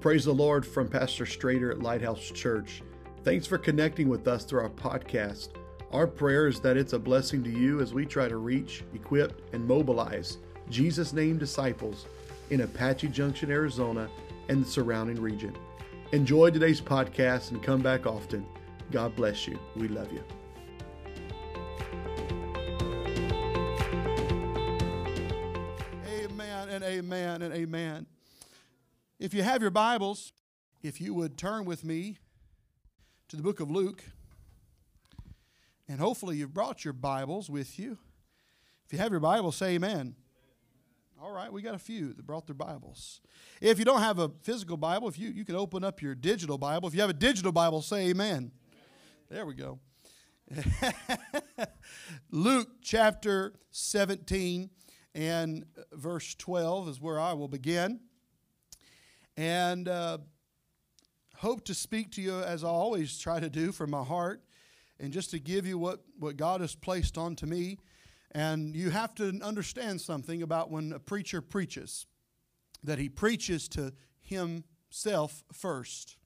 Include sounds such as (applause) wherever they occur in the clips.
Praise the Lord from Pastor Strader at Lighthouse Church. Thanks for connecting with us through our podcast. Our prayer is that it's a blessing to you as we try to reach, equip, and mobilize Jesus' name disciples in Apache Junction, Arizona, and the surrounding region. Enjoy today's podcast and come back often. God bless you. We love you. Amen and amen and amen. If you have your Bibles, if you would turn with me to the book of Luke, and hopefully you've brought your Bibles with you. If you have your Bible, say amen. All right, we got a few that brought their Bibles. If you don't have a physical Bible, if you, you can open up your digital Bible. If you have a digital Bible, say amen. There we go. (laughs) Luke chapter 17 and verse 12 is where I will begin. And uh, hope to speak to you as I always try to do from my heart and just to give you what, what God has placed onto me. And you have to understand something about when a preacher preaches, that he preaches to himself first.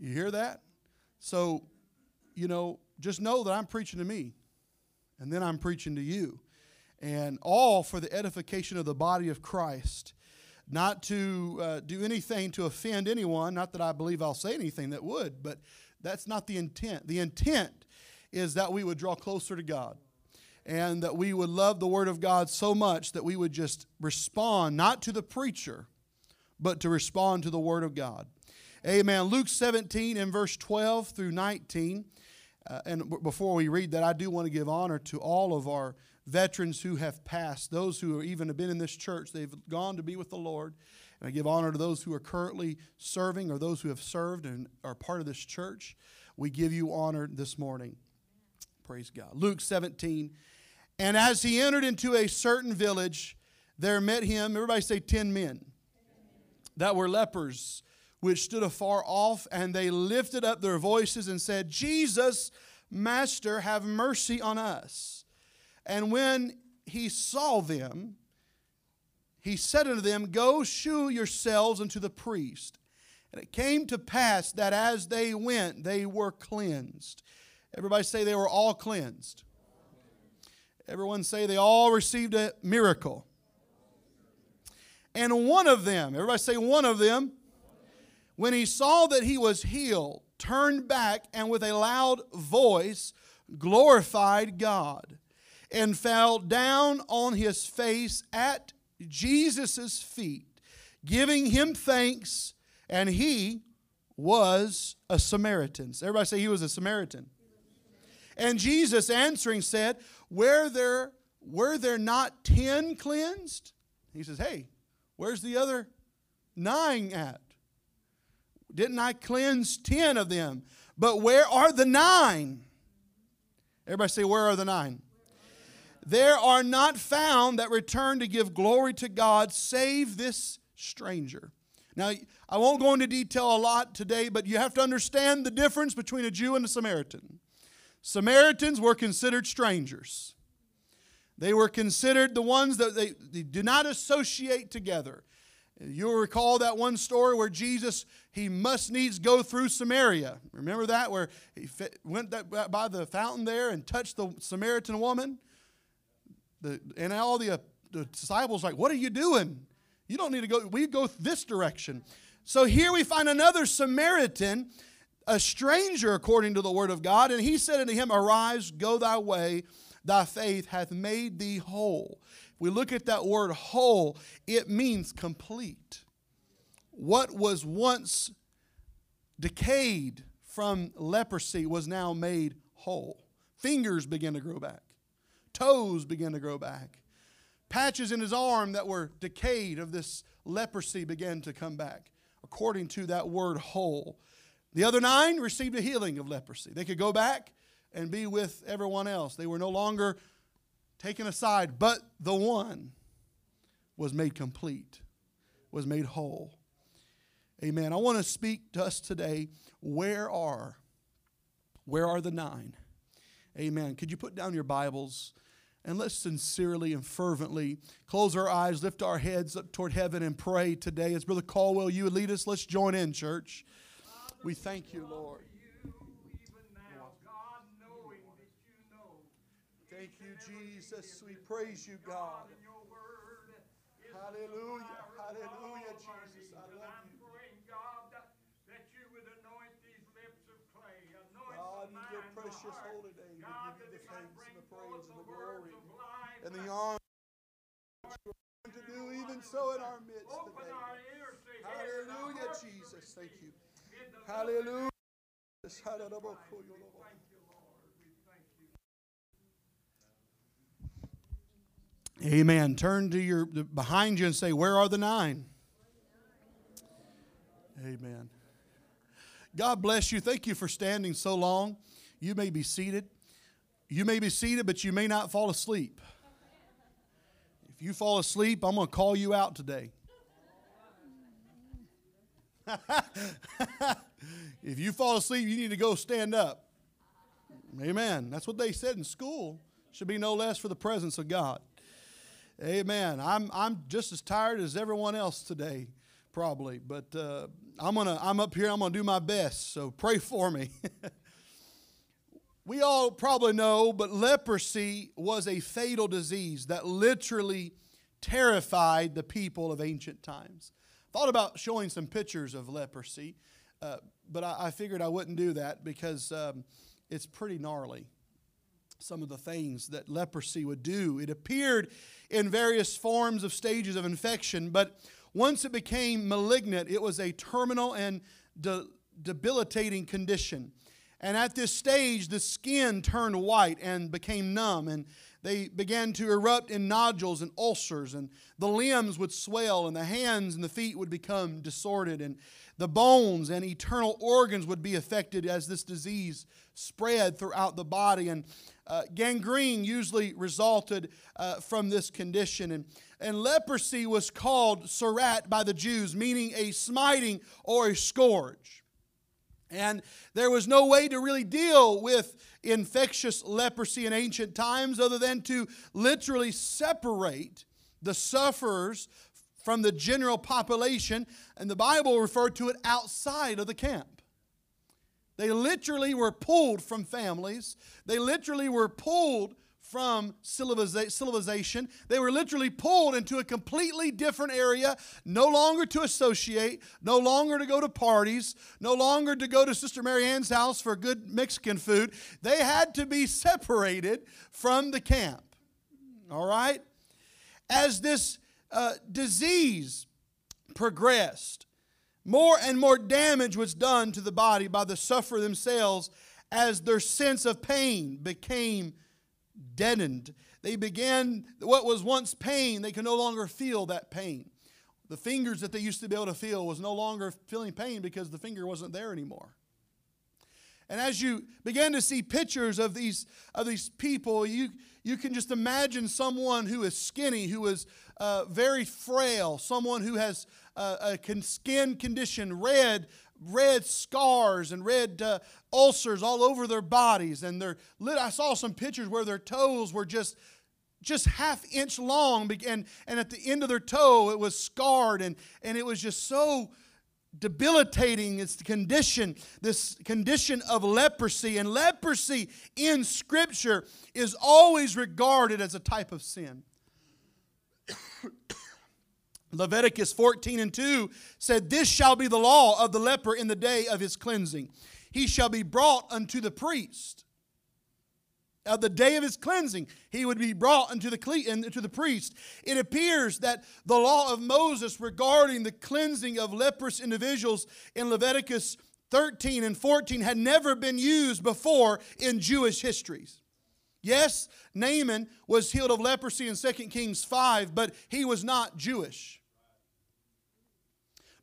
You hear that? So, you know, just know that I'm preaching to me, and then I'm preaching to you. And all for the edification of the body of Christ. Not to uh, do anything to offend anyone, not that I believe I'll say anything that would, but that's not the intent. The intent is that we would draw closer to God and that we would love the Word of God so much that we would just respond not to the preacher, but to respond to the Word of God. Amen. Luke 17 and verse 12 through 19. Uh, and before we read that, I do want to give honor to all of our veterans who have passed, those who even have been in this church. They've gone to be with the Lord. And I give honor to those who are currently serving or those who have served and are part of this church. We give you honor this morning. Praise God. Luke 17. And as he entered into a certain village, there met him, everybody say 10 men, that were lepers which stood afar off, and they lifted up their voices and said, Jesus, Master, have mercy on us. And when he saw them, he said unto them, Go shew yourselves unto the priest. And it came to pass that as they went, they were cleansed. Everybody say they were all cleansed. Everyone say they all received a miracle. And one of them, everybody say one of them, when he saw that he was healed, turned back and with a loud voice glorified God and fell down on his face at Jesus' feet, giving him thanks, and he was a Samaritan. Everybody say he was a Samaritan. And Jesus answering said, Were there, were there not ten cleansed? He says, Hey, where's the other nine at? Didn't I cleanse 10 of them? But where are the nine? Everybody say, Where are the nine? There are not found that return to give glory to God save this stranger. Now, I won't go into detail a lot today, but you have to understand the difference between a Jew and a Samaritan. Samaritans were considered strangers. They were considered the ones that they, they do not associate together. You'll recall that one story where Jesus, he must needs go through Samaria. Remember that? Where he went by the fountain there and touched the Samaritan woman? The, and all the, uh, the disciples like, what are you doing? You don't need to go. We go this direction. So here we find another Samaritan, a stranger according to the word of God. And he said unto him, Arise, go thy way. Thy faith hath made thee whole we look at that word whole, it means complete. What was once decayed from leprosy was now made whole. Fingers began to grow back, toes began to grow back. Patches in his arm that were decayed of this leprosy began to come back, according to that word whole. The other nine received a healing of leprosy. They could go back and be with everyone else. They were no longer taken aside, but the one was made complete, was made whole. Amen. I want to speak to us today. Where are, where are the nine? Amen. Could you put down your Bibles? And let's sincerely and fervently close our eyes, lift our heads up toward heaven, and pray today. As Brother Caldwell, you would lead us, let's join in, church. We thank you, Lord. Thank you, Jesus. We praise you, God. Hallelujah. Hallelujah, Jesus. I love you. In your precious holy name, we give you the thanks and the praise and the glory and the honor to do even so in our midst today. Hallelujah, Jesus. Thank you. Hallelujah. Amen. Turn to your behind you and say, "Where are the nine? Amen. God bless you. Thank you for standing so long. You may be seated. You may be seated, but you may not fall asleep. If you fall asleep, I'm going to call you out today. (laughs) if you fall asleep, you need to go stand up. Amen. That's what they said in school. Should be no less for the presence of God. Amen. I'm, I'm just as tired as everyone else today, probably, but uh, I'm gonna I'm up here. I'm gonna do my best. So pray for me. (laughs) we all probably know, but leprosy was a fatal disease that literally terrified the people of ancient times. Thought about showing some pictures of leprosy, uh, but I, I, figured I wouldn't do that because um, it's pretty gnarly some of the things that leprosy would do. It appeared in various forms of stages of infection, but once it became malignant, it was a terminal and de- debilitating condition. And at this stage, the skin turned white and became numb, and they began to erupt in nodules and ulcers, and the limbs would swell, and the hands and the feet would become disordered, and the bones and eternal organs would be affected as this disease spread throughout the body. And uh, gangrene usually resulted uh, from this condition. And, and leprosy was called sarat by the Jews, meaning a smiting or a scourge. And there was no way to really deal with infectious leprosy in ancient times other than to literally separate the sufferers from the general population, and the Bible referred to it outside of the camp. They literally were pulled from families, they literally were pulled from civilization. They were literally pulled into a completely different area, no longer to associate, no longer to go to parties, no longer to go to Sister Mary Ann's house for good Mexican food. They had to be separated from the camp. All right? As this uh, disease progressed, more and more damage was done to the body by the sufferer themselves as their sense of pain became deadened. They began, what was once pain, they could no longer feel that pain. The fingers that they used to be able to feel was no longer feeling pain because the finger wasn't there anymore. And as you begin to see pictures of these, of these people, you, you can just imagine someone who is skinny, who is uh, very frail, someone who has uh, a skin condition, red, red scars and red uh, ulcers all over their bodies. And their, I saw some pictures where their toes were just just half inch long and, and at the end of their toe it was scarred. And, and it was just so debilitating its condition this condition of leprosy. And leprosy in scripture is always regarded as a type of sin Leviticus 14 and 2 said, This shall be the law of the leper in the day of his cleansing. He shall be brought unto the priest. Of the day of his cleansing, he would be brought unto the, into the priest. It appears that the law of Moses regarding the cleansing of leprous individuals in Leviticus 13 and 14 had never been used before in Jewish histories. Yes, Naaman was healed of leprosy in 2 Kings 5, but he was not Jewish.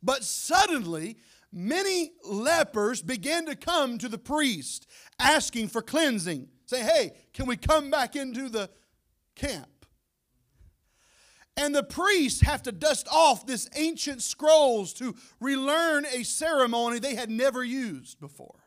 But suddenly, many lepers began to come to the priest asking for cleansing. Say, hey, can we come back into the camp? And the priests have to dust off this ancient scrolls to relearn a ceremony they had never used before.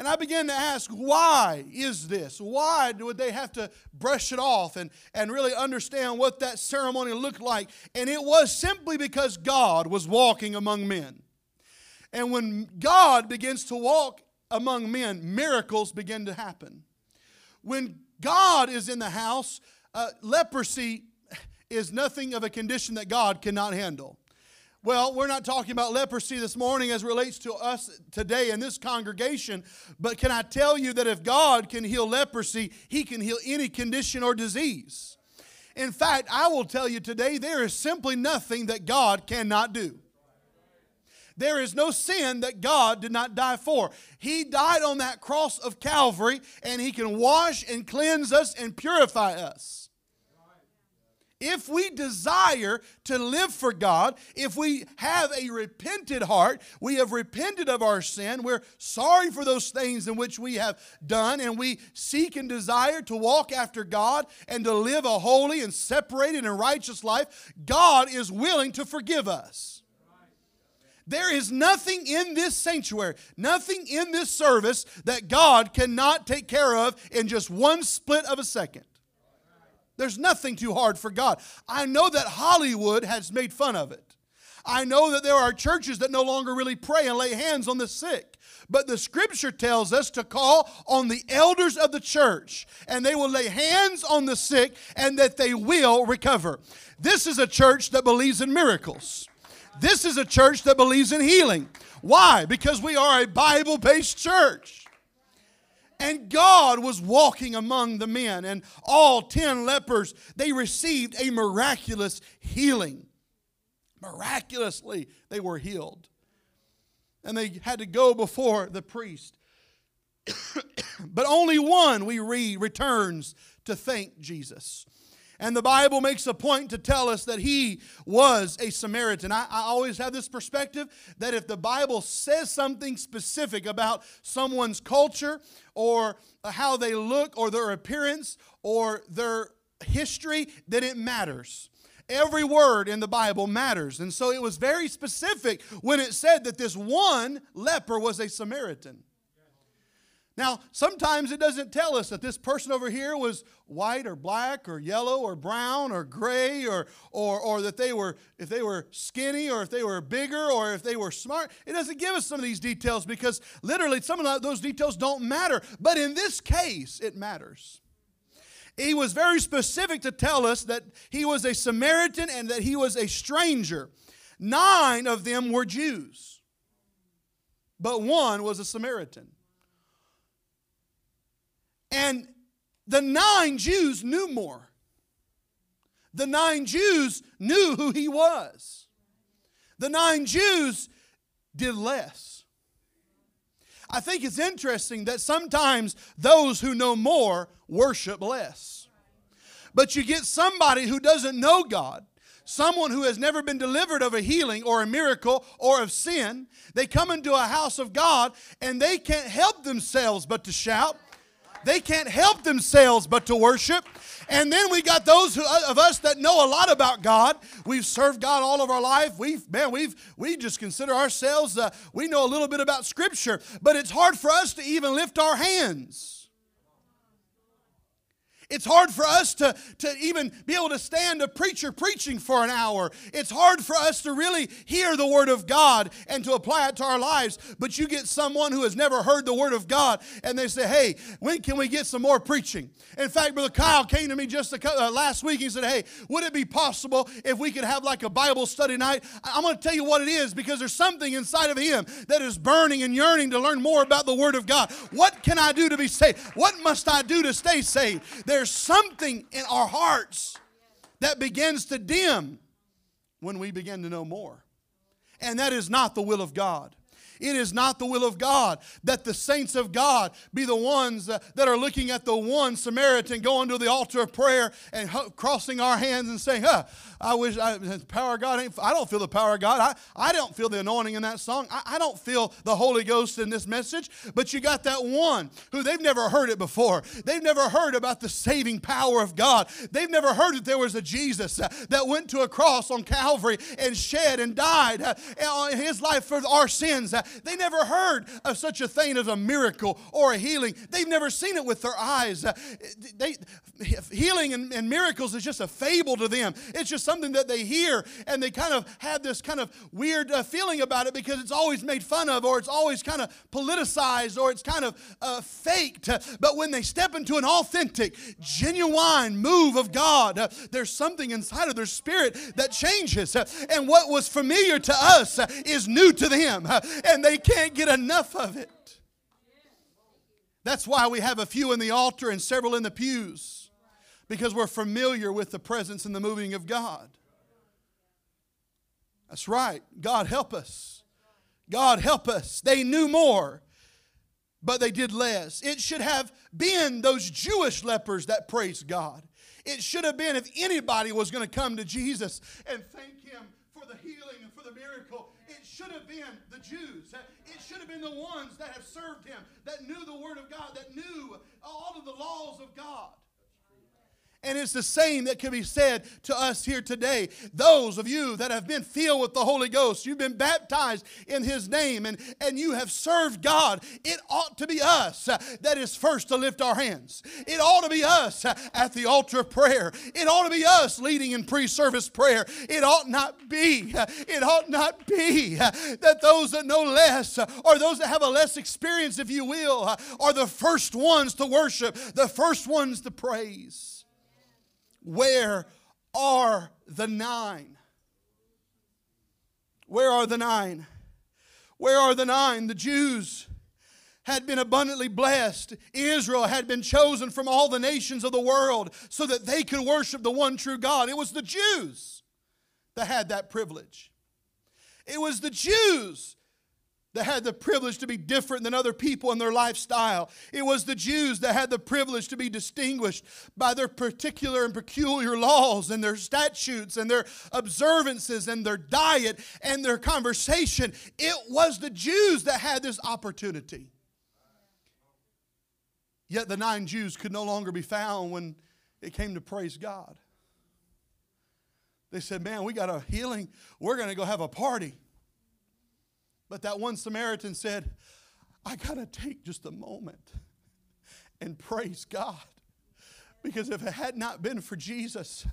And I began to ask, why is this? Why would they have to brush it off and, and really understand what that ceremony looked like? And it was simply because God was walking among men. And when God begins to walk among men, miracles begin to happen. When God is in the house, uh, leprosy is nothing of a condition that God cannot handle. Well, we're not talking about leprosy this morning as relates to us today in this congregation, but can I tell you that if God can heal leprosy, He can heal any condition or disease. In fact, I will tell you today there is simply nothing that God cannot do. There is no sin that God did not die for. He died on that cross of Calvary, and He can wash and cleanse us and purify us. If we desire to live for God, if we have a repented heart, we have repented of our sin, we're sorry for those things in which we have done, and we seek and desire to walk after God and to live a holy and separated and righteous life, God is willing to forgive us. There is nothing in this sanctuary, nothing in this service that God cannot take care of in just one split of a second. There's nothing too hard for God. I know that Hollywood has made fun of it. I know that there are churches that no longer really pray and lay hands on the sick. But the scripture tells us to call on the elders of the church, and they will lay hands on the sick, and that they will recover. This is a church that believes in miracles. This is a church that believes in healing. Why? Because we are a Bible based church. And God was walking among the men, and all 10 lepers, they received a miraculous healing. Miraculously, they were healed. And they had to go before the priest. (coughs) but only one, we read, returns to thank Jesus. And the Bible makes a point to tell us that he was a Samaritan. I, I, always have this perspective that if the Bible says something specific about someone's culture or how they look or their appearance or their history, then it matters. Every word in the Bible matters. And so it was very specific when it said that this one leper was a Samaritan. Now, sometimes it doesn't tell us that this person over here was white or black or yellow or brown or gray or, or, or that they were, if they were skinny or if they were bigger or if they were smart. It doesn't give us some of these details because literally some of those details don't matter. But in this case, it matters. He was very specific to tell us that he was a Samaritan and that he was a stranger. Nine of them were Jews, but one was a Samaritan. And the nine Jews knew more. The nine Jews knew who he was. The nine Jews did less. I think it's interesting that sometimes those who know more worship less. But you get somebody who doesn't know God, someone who has never been delivered of a healing or a miracle or of sin, they come into a house of God and they can't help themselves but to shout they can't help themselves but to worship. And then we got those who, of us that know a lot about God. We've served God all of our life. We've man, we've we just consider ourselves uh, we know a little bit about Scripture, but it's hard for us to even lift our hands. It's hard for us to, to even be able to stand a preacher preaching for an hour. It's hard for us to really hear the Word of God and to apply it to our lives. But you get someone who has never heard the Word of God and they say, Hey, when can we get some more preaching? In fact, Brother Kyle came to me just a, uh, last week. He said, Hey, would it be possible if we could have like a Bible study night? I'm going to tell you what it is because there's something inside of him that is burning and yearning to learn more about the Word of God. What can I do to be saved? What must I do to stay saved? There there's something in our hearts that begins to dim when we begin to know more. And that is not the will of God. It is not the will of God that the saints of God be the ones uh, that are looking at the one Samaritan going to the altar of prayer and crossing our hands and saying, huh, I wish I, the power of God ain't, I don't feel the power of God. I, I don't feel the anointing in that song. I, I don't feel the Holy Ghost in this message. But you got that one who they've never heard it before. They've never heard about the saving power of God. They've never heard that there was a Jesus uh, that went to a cross on Calvary and shed and died uh, his life for our sins. They never heard of such a thing as a miracle or a healing. They've never seen it with their eyes. Uh, they, healing and, and miracles is just a fable to them. It's just something that they hear and they kind of have this kind of weird uh, feeling about it because it's always made fun of or it's always kind of politicized or it's kind of uh, faked. But when they step into an authentic, genuine move of God, uh, there's something inside of their spirit that changes. And what was familiar to us uh, is new to them, uh, and they can't get enough of it. That's why we have a few in the altar and several in the pews, because we're familiar with the presence and the moving of God. That's right. God help us. God help us. They knew more, but they did less. It should have been those Jewish lepers that praised God. It should have been if anybody was going to come to Jesus and thank Him for the healing and for the miracle, it should have been the Jews. It should have been the ones that have served Him, that knew the Word of God, that knew all of the laws of God. And it's the same that can be said to us here today. Those of you that have been filled with the Holy Ghost, you've been baptized in His name, and, and you have served God, it ought to be us uh, that is first to lift our hands. It ought to be us uh, at the altar of prayer. It ought to be us leading in pre service prayer. It ought not be, uh, it ought not be that those that know less or those that have a less experience, if you will, are the first ones to worship, the first ones to praise. Where are the nine? Where are the nine? Where are the nine? The Jews had been abundantly blessed. Israel had been chosen from all the nations of the world so that they could worship the one true God. It was the Jews that had that privilege. It was the Jews that had the privilege to be different than other people in their lifestyle. It was the Jews that had the privilege to be distinguished by their particular and peculiar laws and their statutes and their observances and their diet and their conversation. It was the Jews that had this opportunity. Yet the nine Jews could no longer be found when it came to praise God. They said, Man, we got a healing. We're going to go have a party. But that one Samaritan said, I got to take just a moment and praise God. Because if it had not been for Jesus,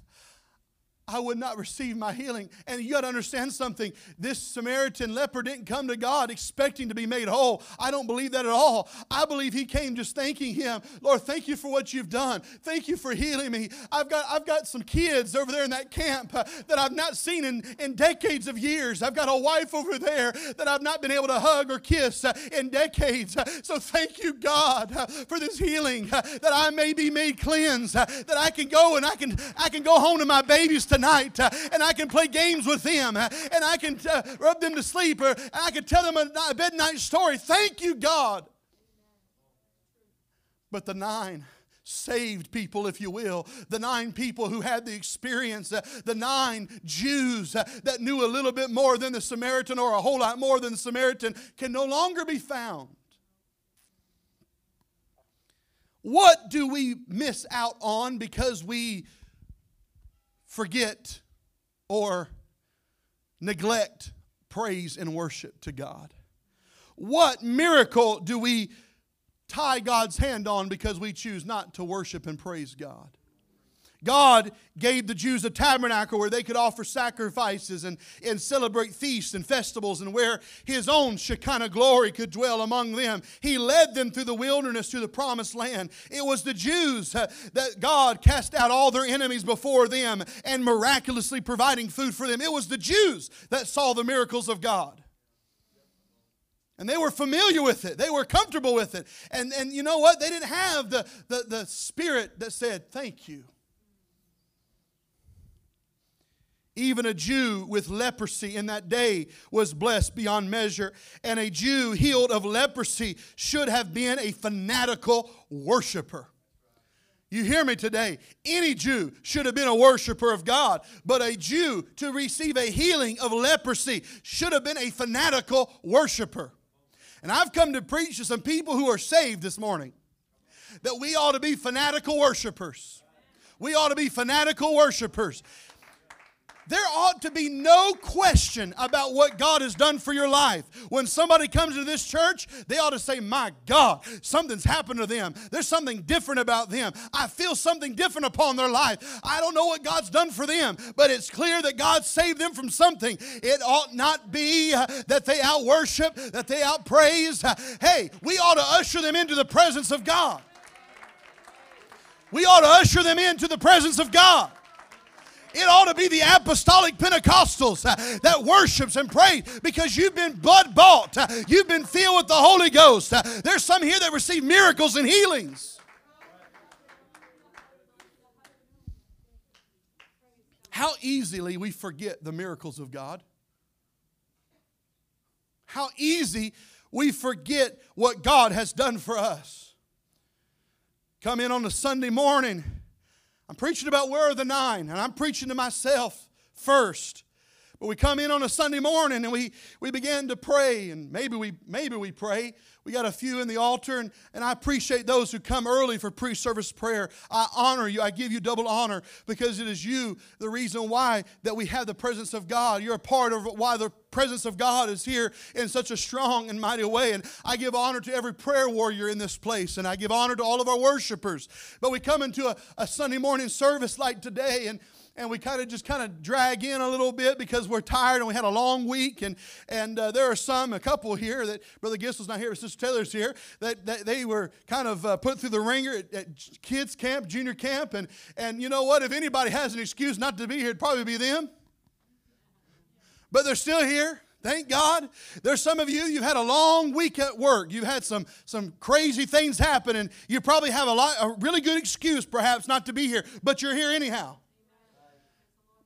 I would not receive my healing. And you got to understand something. This Samaritan leper didn't come to God expecting to be made whole. I don't believe that at all. I believe he came just thanking him. Lord, thank you for what you've done. Thank you for healing me. I've got, I've got some kids over there in that camp uh, that I've not seen in, in decades of years. I've got a wife over there that I've not been able to hug or kiss uh, in decades. Uh, so thank you, God, uh, for this healing uh, that I may be made cleansed, uh, that I can go and I can, I can go home to my babies today tonight uh, and I can play games with them uh, and I can uh, rub them to sleep or I can tell them a, bednight story. Thank you, God. But the nine, saved people, if you will, the nine people who had the experience, uh, the nine Jews uh, that knew a little bit more than the Samaritan or a whole lot more than the Samaritan, can no longer be found. What do we miss out on because we forget or neglect praise and worship to God? What miracle do we tie God's hand on because we choose not to worship and praise God? God gave the Jews a tabernacle where they could offer sacrifices and, and celebrate feasts and festivals and where his own Shekinah glory could dwell among them. He led them through the wilderness to the promised land. It was the Jews uh, that God cast out all their enemies before them and miraculously providing food for them. It was the Jews that saw the miracles of God. And they were familiar with it. They were comfortable with it. And, and you know what? They didn't have the, the, the spirit that said, Thank you. Even a Jew with leprosy in that day was blessed beyond measure. And a Jew healed of leprosy should have been a fanatical worshiper. You hear me today? Any Jew should have been a worshiper of God, but a Jew to receive a healing of leprosy should have been a fanatical worshiper. And I've come to preach to some people who are saved this morning that we ought to be fanatical worshipers. We ought to be fanatical worshipers. There ought to be no question about what God has done for your life. When somebody comes to this church, they ought to say, My God, something's happened to them. There's something different about them. I feel something different upon their life. I don't know what God's done for them, but it's clear that God saved them from something. It ought not be uh, that they out worship, that they out praise. Hey, we ought to usher them into the presence of God. We ought to usher them into the presence of God. It ought to be the apostolic Pentecostals uh, that worships and prays because you've been blood bought. Uh, you've been filled with the Holy Ghost. Uh, there's some here that receive miracles and healings. How easily we forget the miracles of God. How easy we forget what God has done for us. Come in on a Sunday morning I'm preaching about where are the nine, and I'm preaching to myself first. But we come in on a Sunday morning and we, we begin to pray, and maybe we maybe we pray. We got a few in the altar, and, and I appreciate those who come early for pre-service prayer. I honor you. I give you double honor because it is you the reason why that we have the presence of God. You're a part of why the presence of God is here in such a strong and mighty way. And I give honor to every prayer warrior in this place, and I give honor to all of our worshipers. But we come into a, a Sunday morning service like today, and and we kind of just kind of drag in a little bit because we're tired and we had a long week. And, and uh, there are some, a couple here that Brother Gissel's not here, Sister Taylor's here, that, that they were kind of uh, put through the ringer at, at, kids' camp, junior camp. And, and you know what? If anybody has an excuse not to be here, it'd probably be them. But they're still here. Thank God. There's some of you, you've had a long week at work. You've had some, some crazy things happen, and you probably have a, lot, a really good excuse, perhaps, not to be here, but you're here anyhow.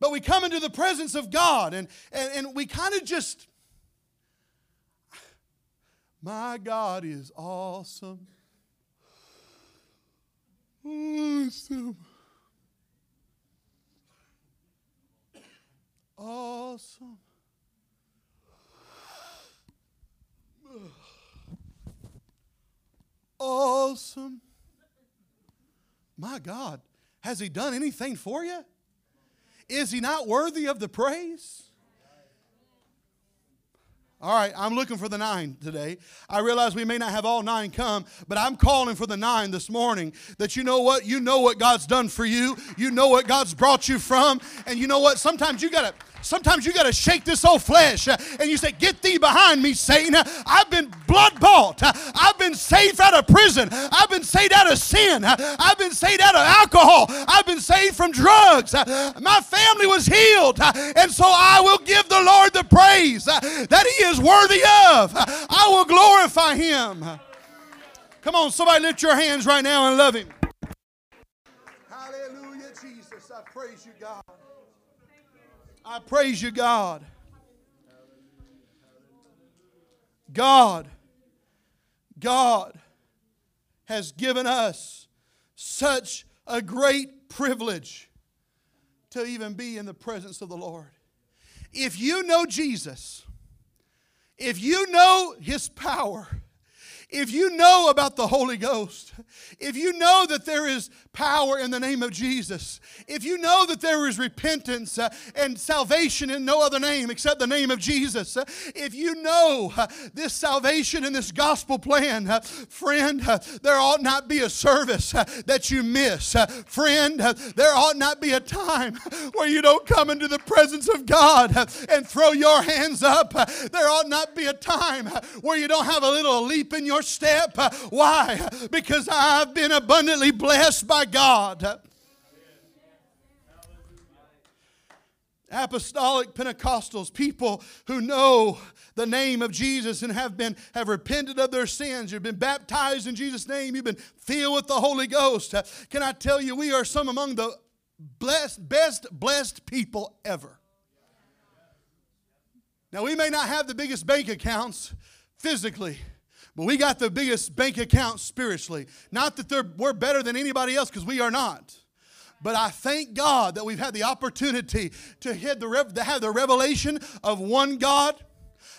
But we come into the presence of God and, and, and we kind of just, my God is awesome. Awesome. Awesome. Awesome. My God, has He done anything for you? Is he not worthy of the praise? All right, I'm looking for the nine today. I realize we may not have all nine come, but I'm calling for the nine this morning that you know what? You know what God's done for you. You know what God's brought you from. And you know what? Sometimes you got to Sometimes you got to shake this old flesh uh, and you say, Get thee behind me, Satan. I've been blood bought. Uh, I've been saved out of prison. I've been saved out of sin. Uh, I've been saved out of alcohol. I've been saved from drugs. Uh, my family was healed. And so I will give the Lord the praise that He is worthy of. I will glorify Him. Come on, somebody lift your hands right now and love Him. Hallelujah, Jesus. I praise you, God. I praise you, God. God, God has given us such a great privilege to even be in the presence of the Lord. If you know Jesus, if you know His power, if you know about the Holy Ghost, if you know that there is power in the name of Jesus, if you know that there is repentance uh, and salvation in no other name except the name of Jesus, uh, if you know uh, this salvation and this gospel plan, uh, friend, uh, there ought not be a service uh, that you miss. friend, there ought not be a time (laughs) where you don't come into the presence of God and throw your hands up. there ought not be a time where you don't have a little leap in your step. Why? Because I've been abundantly blessed by God. apostolic pentecostals people who know the name of jesus and have been have repented of their sins you've been baptized in jesus name you've been filled with the holy ghost can i tell you we are some among the blessed best blessed people ever now we may not have the biggest bank accounts physically but we got the biggest bank account spiritually. Not that we're better than anybody else, because we are not. But I thank God that we've had the opportunity to, have the revelation of one God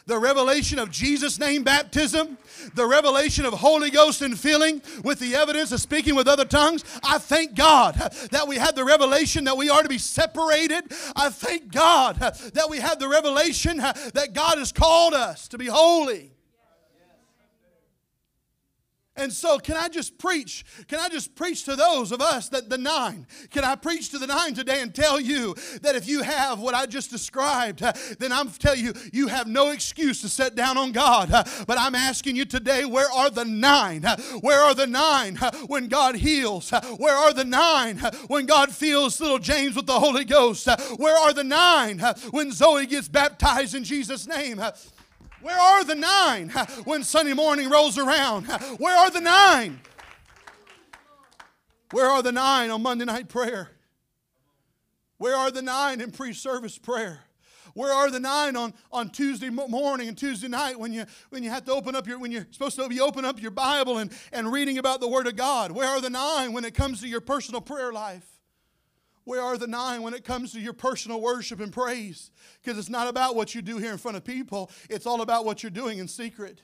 the revelation of Jesus' name baptism, the revelation of Holy Ghost and filling with the evidence of speaking with other tongues. I thank God that we had the revelation that we are to be separated. I thank God that we had the revelation that God has called us to be holy. And so, can I just preach? Can I just preach to those of us that the nine? Can I preach to the nine today and tell you that if you have what I just described, uh, then I'm telling you, you have no excuse to set down on God. Uh, but I'm asking you today, where are the nine? Uh, where are the nine when God heals? Where are the nine when God fills little James with the Holy Ghost? Where are the nine when Zoe gets baptized in Jesus' name? Where are the nine when Sunday morning rolls around? Where are the nine? Where are the nine on Monday night prayer? Where are the nine in pre service prayer? Where are the nine on, on Tuesday morning and Tuesday night when you, when you have to open up your, when you're supposed to be open up your Bible and, and reading about the Word of God? Where are the nine when it comes to your personal prayer life? Where are the nine when it comes to your personal worship and praise? Because it's not about what you do here in front of people, it's all about what you're doing in secret.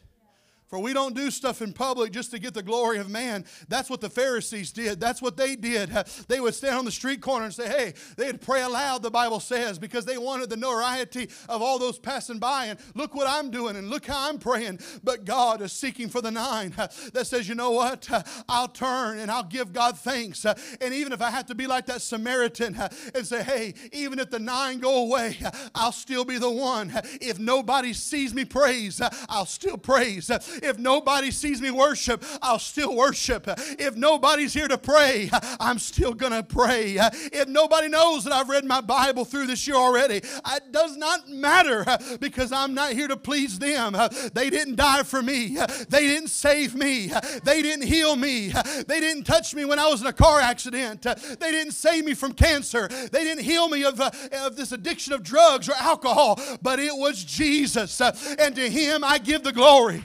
For we don't do stuff in public just to get the glory of man. That's what the Pharisees did. That's what they did. (laughs) They would stand on the street corner and say, hey, they'd pray aloud, the Bible says, because they wanted the notoriety of all those passing by. And look what I'm doing, and look how I'm praying. But God is seeking for the nine (laughs) that says, you know what? (laughs) I'll turn and I'll give God thanks. And even if I have to be like that Samaritan and say, hey, even if the nine go away, I'll still be the one. If nobody sees me praise, I'll still praise. If nobody sees me worship, I'll still worship. If nobody's here to pray, I'm still going to pray. If nobody knows that I've read my Bible through this year already, it does not matter because I'm not here to please them. They didn't die for me, they didn't save me, they didn't heal me, they didn't touch me when I was in a car accident, they didn't save me from cancer, they didn't heal me of, uh, of this addiction of drugs or alcohol, but it was Jesus. And to Him I give the glory.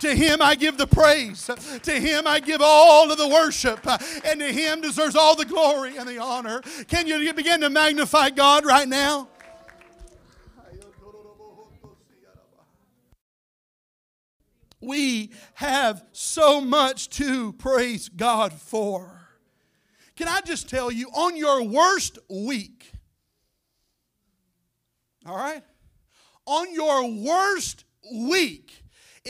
To him I give the praise. To him I give all of the worship. And to him deserves all the glory and the honor. Can you begin to magnify God right now? We have so much to praise God for. Can I just tell you, on your worst week, all right? On your worst week,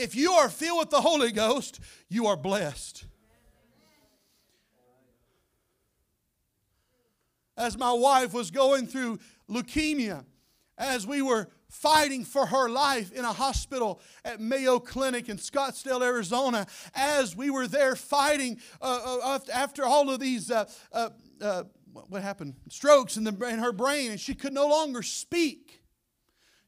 if you are filled with the Holy Ghost, you are blessed. As my wife was going through leukemia, as we were fighting for her life in a hospital at Mayo Clinic in Scottsdale, Arizona, as we were there fighting uh, uh, after all of these. Uh, uh, uh what happened? Strokes in, the, in her brain, and she could no longer speak.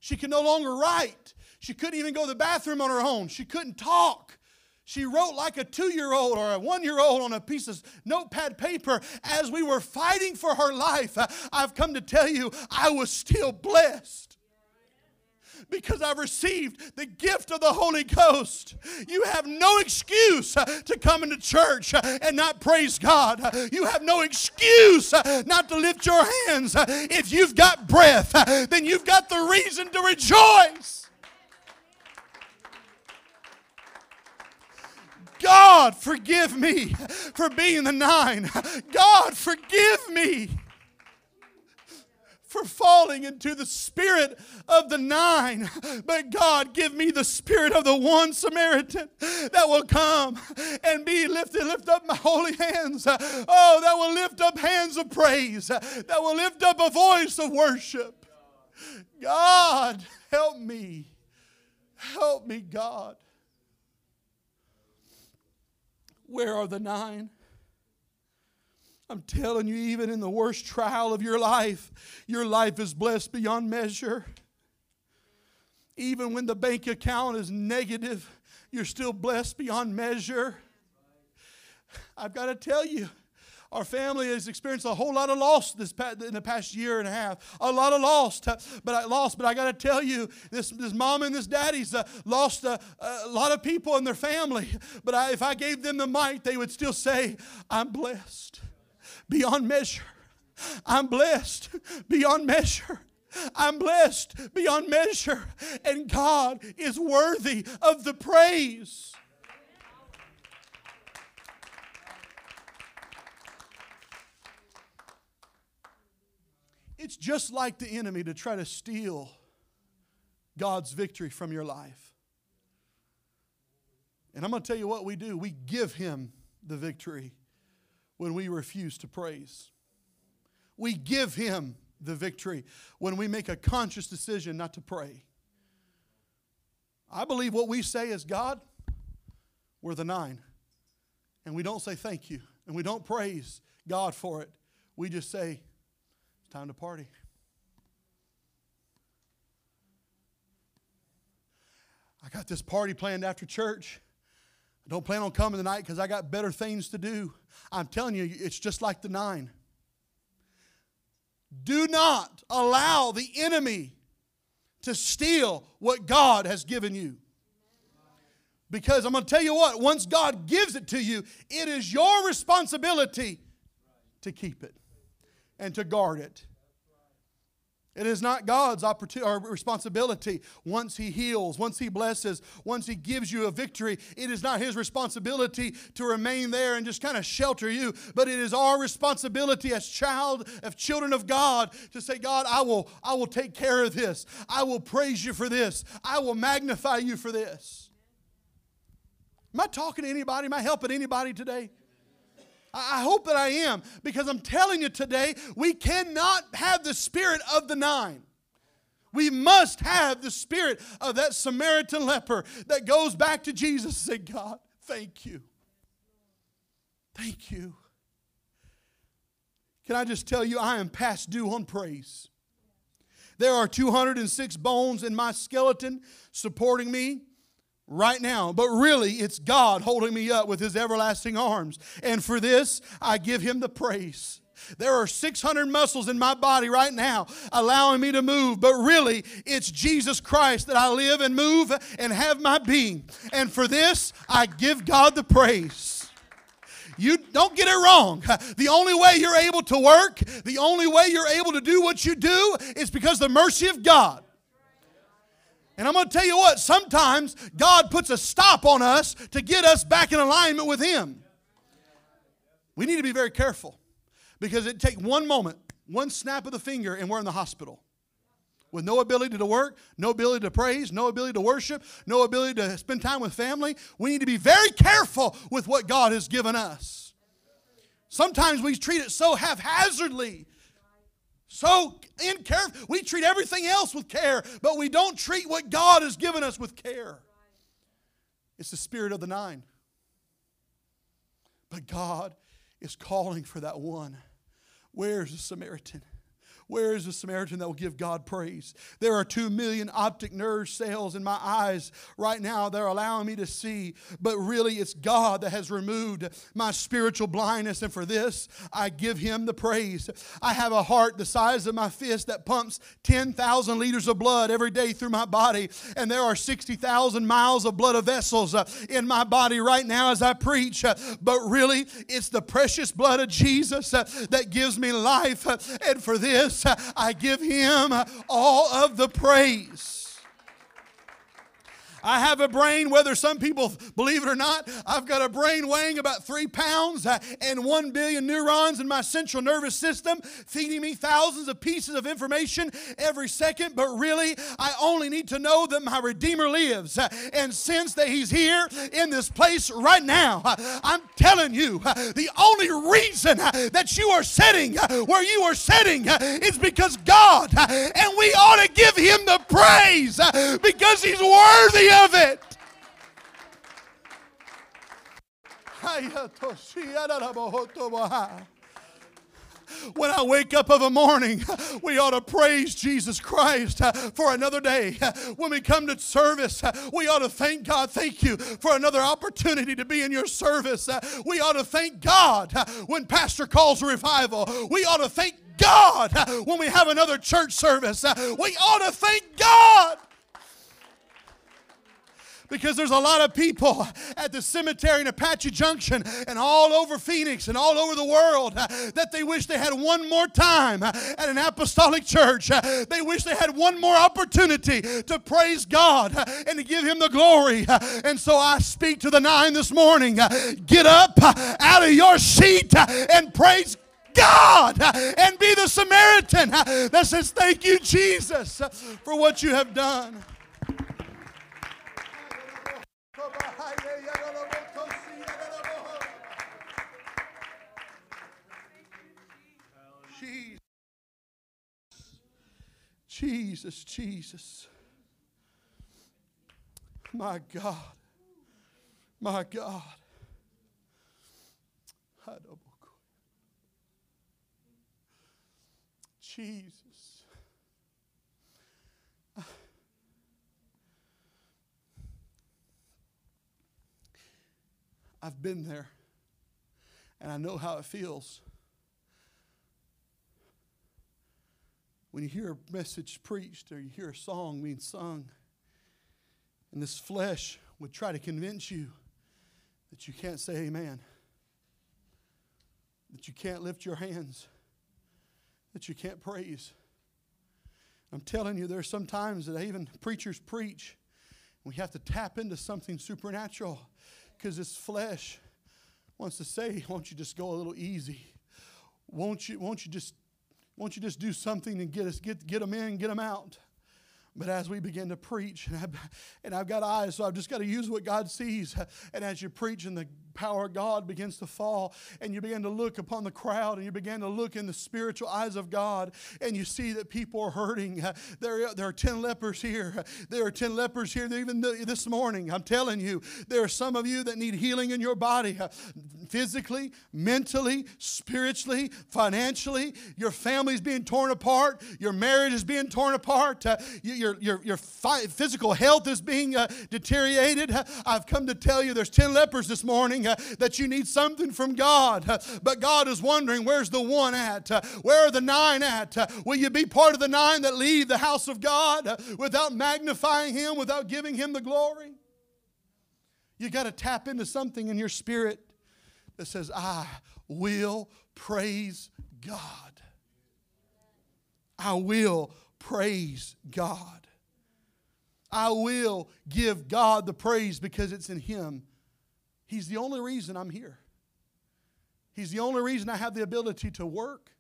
She could no longer write. She couldn't even go to the bathroom on her own. She couldn't talk. She wrote like a two year old or a one year old on a piece of notepad paper as we were fighting for her life. Uh, I've come to tell you, I was still blessed because I've received the gift of the Holy Ghost. You have no excuse uh, to come into church uh, and not praise God. You have no excuse not to lift your hands. If you've got breath, then you've got the reason to rejoice. God, forgive me for being the nine. God, forgive me for falling into the spirit of the nine. But God, give me the spirit of the one Samaritan that will come and be lifted, lift up my holy hands. Oh, that will lift up hands of praise, that will lift up a voice of worship. God, help me. Help me, God. Where are the nine? I'm telling you, even in the worst trial of your life, your life is blessed beyond measure. Even when the bank account is negative, you're still blessed beyond measure. I've got to tell you, our family has experienced a whole lot of loss this in the past year and a half. A lot of loss, but I lost. But I got to tell you, this this mom and this daddy's uh, lost a, a, lot of people in their family. But I, if I gave them the mic, they would still say, "I'm blessed beyond measure. I'm blessed beyond measure." I'm blessed beyond measure, and God is worthy of the praise. It's just like the enemy to try to steal God's victory from your life. And I'm going to tell you what we do we give him the victory when we refuse to praise. We give him the victory when we make a conscious decision not to pray. I believe what we say is God, we're the nine. And we don't say thank you. And we don't praise God for it. We just say, time to party. I got this party planned after church. I don't plan on coming tonight because I got better things to do. I'm telling you, it's just like the nine. Do not allow the enemy to steal what God has given you. Because I'm going to tell you what, once God gives it to you, it is your responsibility to keep it and to guard it it is not God's opportunity or responsibility once He heals, once He blesses, once He gives you a victory. It is not His responsibility to remain there and just kind of shelter you, but it is our responsibility as child, of children of God, to say, God, I will, I will take care of this. I will praise you for this. I will magnify you for this. Am I talking to anybody? Am I helping anybody today? I hope that I am because I'm telling you today, we cannot have the spirit of the nine. We must have the spirit of that Samaritan leper that goes back to Jesus and say, God, thank you. Thank you. Can I just tell you, I am past due on praise. There are 206 bones in my skeleton supporting me right now. But really, it's God holding me up with His everlasting arms. And for this, I give Him the praise. There are 600 muscles in my body right now allowing me to move, but really it's Jesus Christ that I live and move and have my being. And for this, I give God the praise. You don't get it wrong. (laughs) The only way you're able to work, the only way you're able to do what you do is because the mercy of God. And I'm going to tell you what, sometimes God puts a stop on us to get us back in alignment with Him. We need to be very careful because it takes one moment, one snap of the finger, and we're in the hospital. With no ability to work, no ability to praise, no ability to worship, no ability to spend time with family. We need to be very careful with what God has given us. Sometimes we treat it so haphazardly so in care. We treat everything else with care, but we don't treat what God has given us with care. It's the spirit of the nine. But God is calling for that one. Where's the Samaritan? Where is the Samaritan that will give God praise? There are two million optic nerve cells in my eyes right now. They're allowing me to see, but really it's God that has removed my spiritual blindness. And for this, I give Him the praise. I have a heart the size of my fist that pumps 10,000 liters of blood every day through my body. And there are 60,000 miles of blood vessels uh, in my body right now as I preach. Uh, but really, it's the precious blood of Jesus uh, that gives me life. And for this, I give him all of the praise. I have a brain, whether some people believe it or not, I've got a brain weighing about three pounds uh, and one billion neurons in my central nervous system, feeding me thousands of pieces of information every second. But really, I only need to know that my Redeemer lives. Uh, and since that He's here in this place right now, uh, I'm telling you, the only reason that you are sitting where you are sitting is because God, and we ought to give Him the praise because He's worthy of it. When I wake up of a morning, we ought to praise Jesus Christ for another day. When we come to service, we ought to thank God. Thank you for another opportunity to be in your service. We ought to thank God when Pastor calls a revival. We ought to thank God when we have another church service. We ought to thank God Because there's a lot of people at the cemetery in Apache Junction and all over Phoenix and all over the world that they wish they had one more time at an apostolic church. They wish they had one more opportunity to praise God and to give Him the glory. And so I speak to the nine this morning get up out of your seat and praise God and be the Samaritan that says, Thank you, Jesus, for what you have done. Jesus, Jesus. My God. My God. Jesus. I've been there and I know how it feels. When you hear a message preached or you hear a song being sung, and this flesh would try to convince you that you can't say amen, that you can't lift your hands, that you can't praise. I'm telling you, there's some times that even preachers preach. We have to tap into something supernatural because this flesh wants to say, won't you just go a little easy? Won't you, won't you just won't you just do something and get us get, get them in, get them out? But as we begin to preach, and I've, and I've got eyes, so I've just got to use what God sees. And as you preach, and the power of God begins to fall, and you begin to look upon the crowd, and you begin to look in the spiritual eyes of God, and you see that people are hurting. There, there are 10 lepers here. There are 10 lepers here even this morning. I'm telling you, there are some of you that need healing in your body physically, mentally, spiritually, financially. Your family's being torn apart. Your marriage is being torn apart. Uh, your, your, your physical health is being uh, deteriorated. I've come to tell you there's 10 lepers this morning uh, that you need something from God. Uh, but God is wondering, where's the one at? Uh, where are the nine at? Uh, will you be part of the nine that leave the house of God uh, without magnifying Him, without giving Him the glory? You got to tap into something in your spirit that says, I will praise God. I will praise God. I will give God the praise because it's in Him. He's the only reason I'm here. He's the only reason I have the ability to work,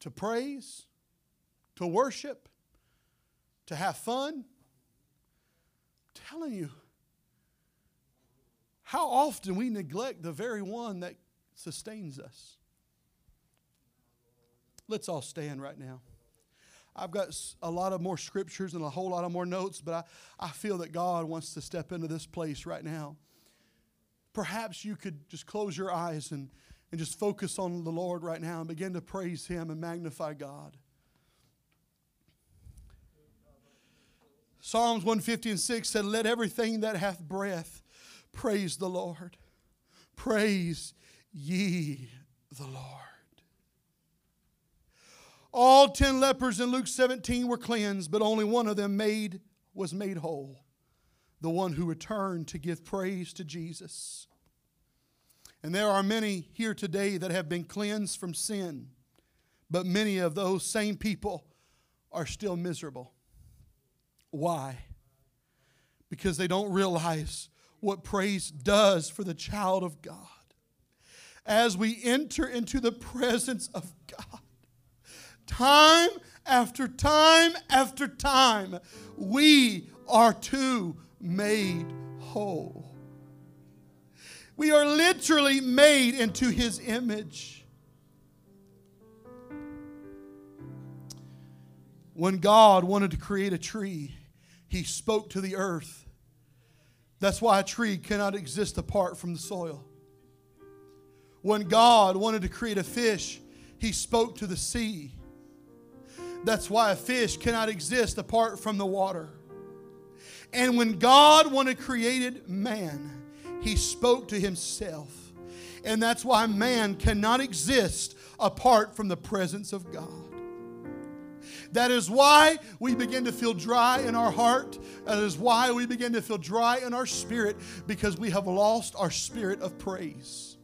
to praise, to worship, to have fun. I'm telling you, how often we neglect the very one that sustains us. Let's all stand right now. I've got a lot of more scriptures and a whole lot of more notes, but I, I feel that God wants to step into this place right now. Perhaps you could just close your eyes and, and just focus on the Lord right now and begin to praise Him and magnify God. Psalms 150 and 6 said, Let everything that hath breath praise the Lord. Praise ye the Lord. All ten lepers in Luke 17 were cleansed, but only one of them made, was made whole. The one who returned to give praise to Jesus. And there are many here today that have been cleansed from sin, but many of those same people are still miserable. Why? Because they don't realize what praise does for the child of God. As we enter into the presence of God, time after time after time, we are too made whole. We are literally made into his image. When God wanted to create a tree, he spoke to the earth. That's why a tree cannot exist apart from the soil. When God wanted to create a fish, he spoke to the sea. That's why a fish cannot exist apart from the water. And when God wanted created man, he spoke to himself. And that's why man cannot exist apart from the presence of God. That is why we begin to feel dry in our heart. That is why we begin to feel dry in our spirit because we have lost our spirit of praise.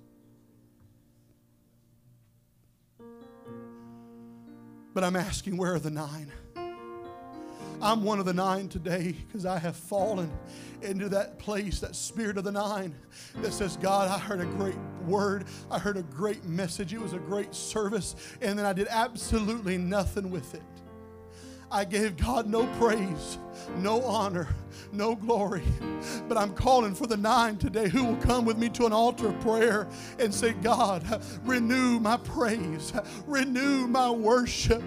But I'm asking, where are the nine? I'm one of the nine today because I have fallen into that place, that spirit of the nine that says, God, I heard a great word. I heard a great message. It was a great service. And then I did absolutely nothing with it. I gave God no praise, no honor, no glory. But I'm calling for the nine today who will come with me to an altar of prayer and say, God, renew my praise, renew my worship.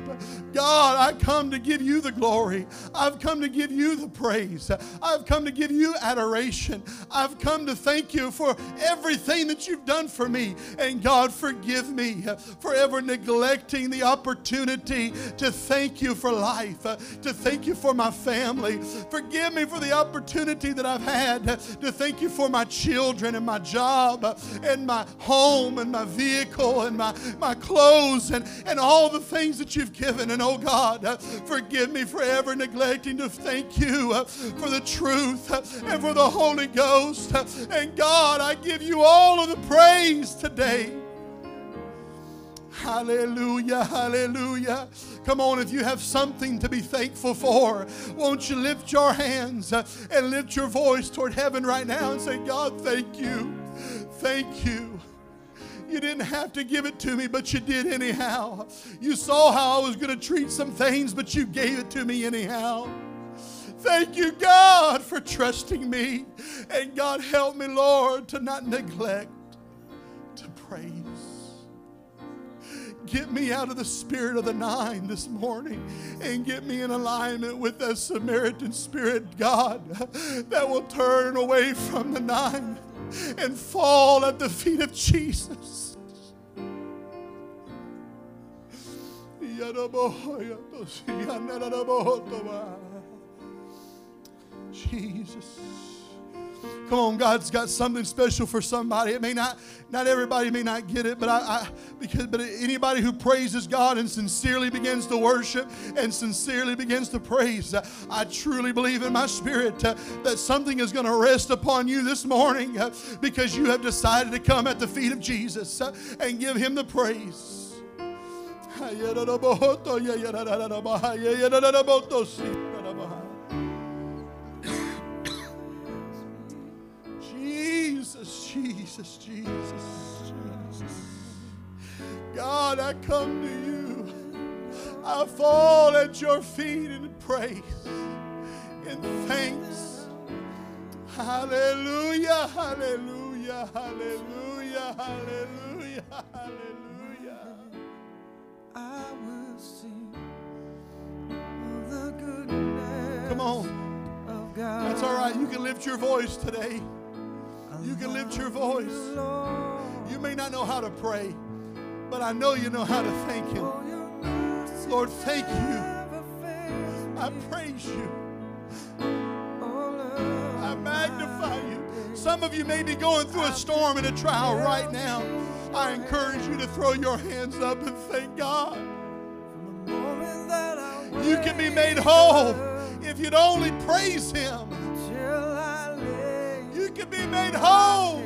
God, I come to give you the glory. I've come to give you the praise. I've come to give you adoration. I've come to thank you for everything that you've done for me. And God, forgive me for ever neglecting the opportunity to thank you for life, Uh, to thank you for my family. Forgive me for the opportunity that I've had to thank you for my children and my job uh, and my home and my vehicle and my, my clothes and, and all the things that you've given. And oh God, uh, forgive me for ever neglecting to thank you for the truth and for the Holy Ghost. And God, I give you all of the praise today. Hallelujah, hallelujah. Come on, if you have something to be thankful for, won't you lift your hands uh, and lift your voice toward heaven right now and say, God, thank you. Thank you. You didn't have to give it to me, but you did anyhow. You saw how I was going to treat some things, but you gave it to me anyhow. Thank you, God, for trusting me. And God, help me, Lord, to not neglect Get me out of the spirit of the nine this morning and get me in alignment with that Samaritan spirit, God, that will turn away from the nine and fall at the feet of Jesus. Jesus. Come on, God's got something special for somebody. It may not, not everybody may not get it, but I, I because but anybody who praises God and sincerely begins to worship and sincerely begins to praise, I truly believe in my spirit uh, that something is going to rest upon you this morning uh, because you have decided to come at the feet of Jesus uh, and give Him the praise. Jesus, Jesus, Jesus. God, I come to you. I fall at your feet in praise, in thanks. Hallelujah, hallelujah, hallelujah, hallelujah, hallelujah. I will sing of the goodness Come on. of God. That's all right. You can lift your voice today. You can lift your voice. You may not know how to pray, but I know you know how to thank Him. Lord, thank you. I praise you. I magnify you. Some of you may be going through a storm and a trial right now. I encourage you to throw your hands up and thank God. You can be made whole if you'd only praise Him. Can be made whole.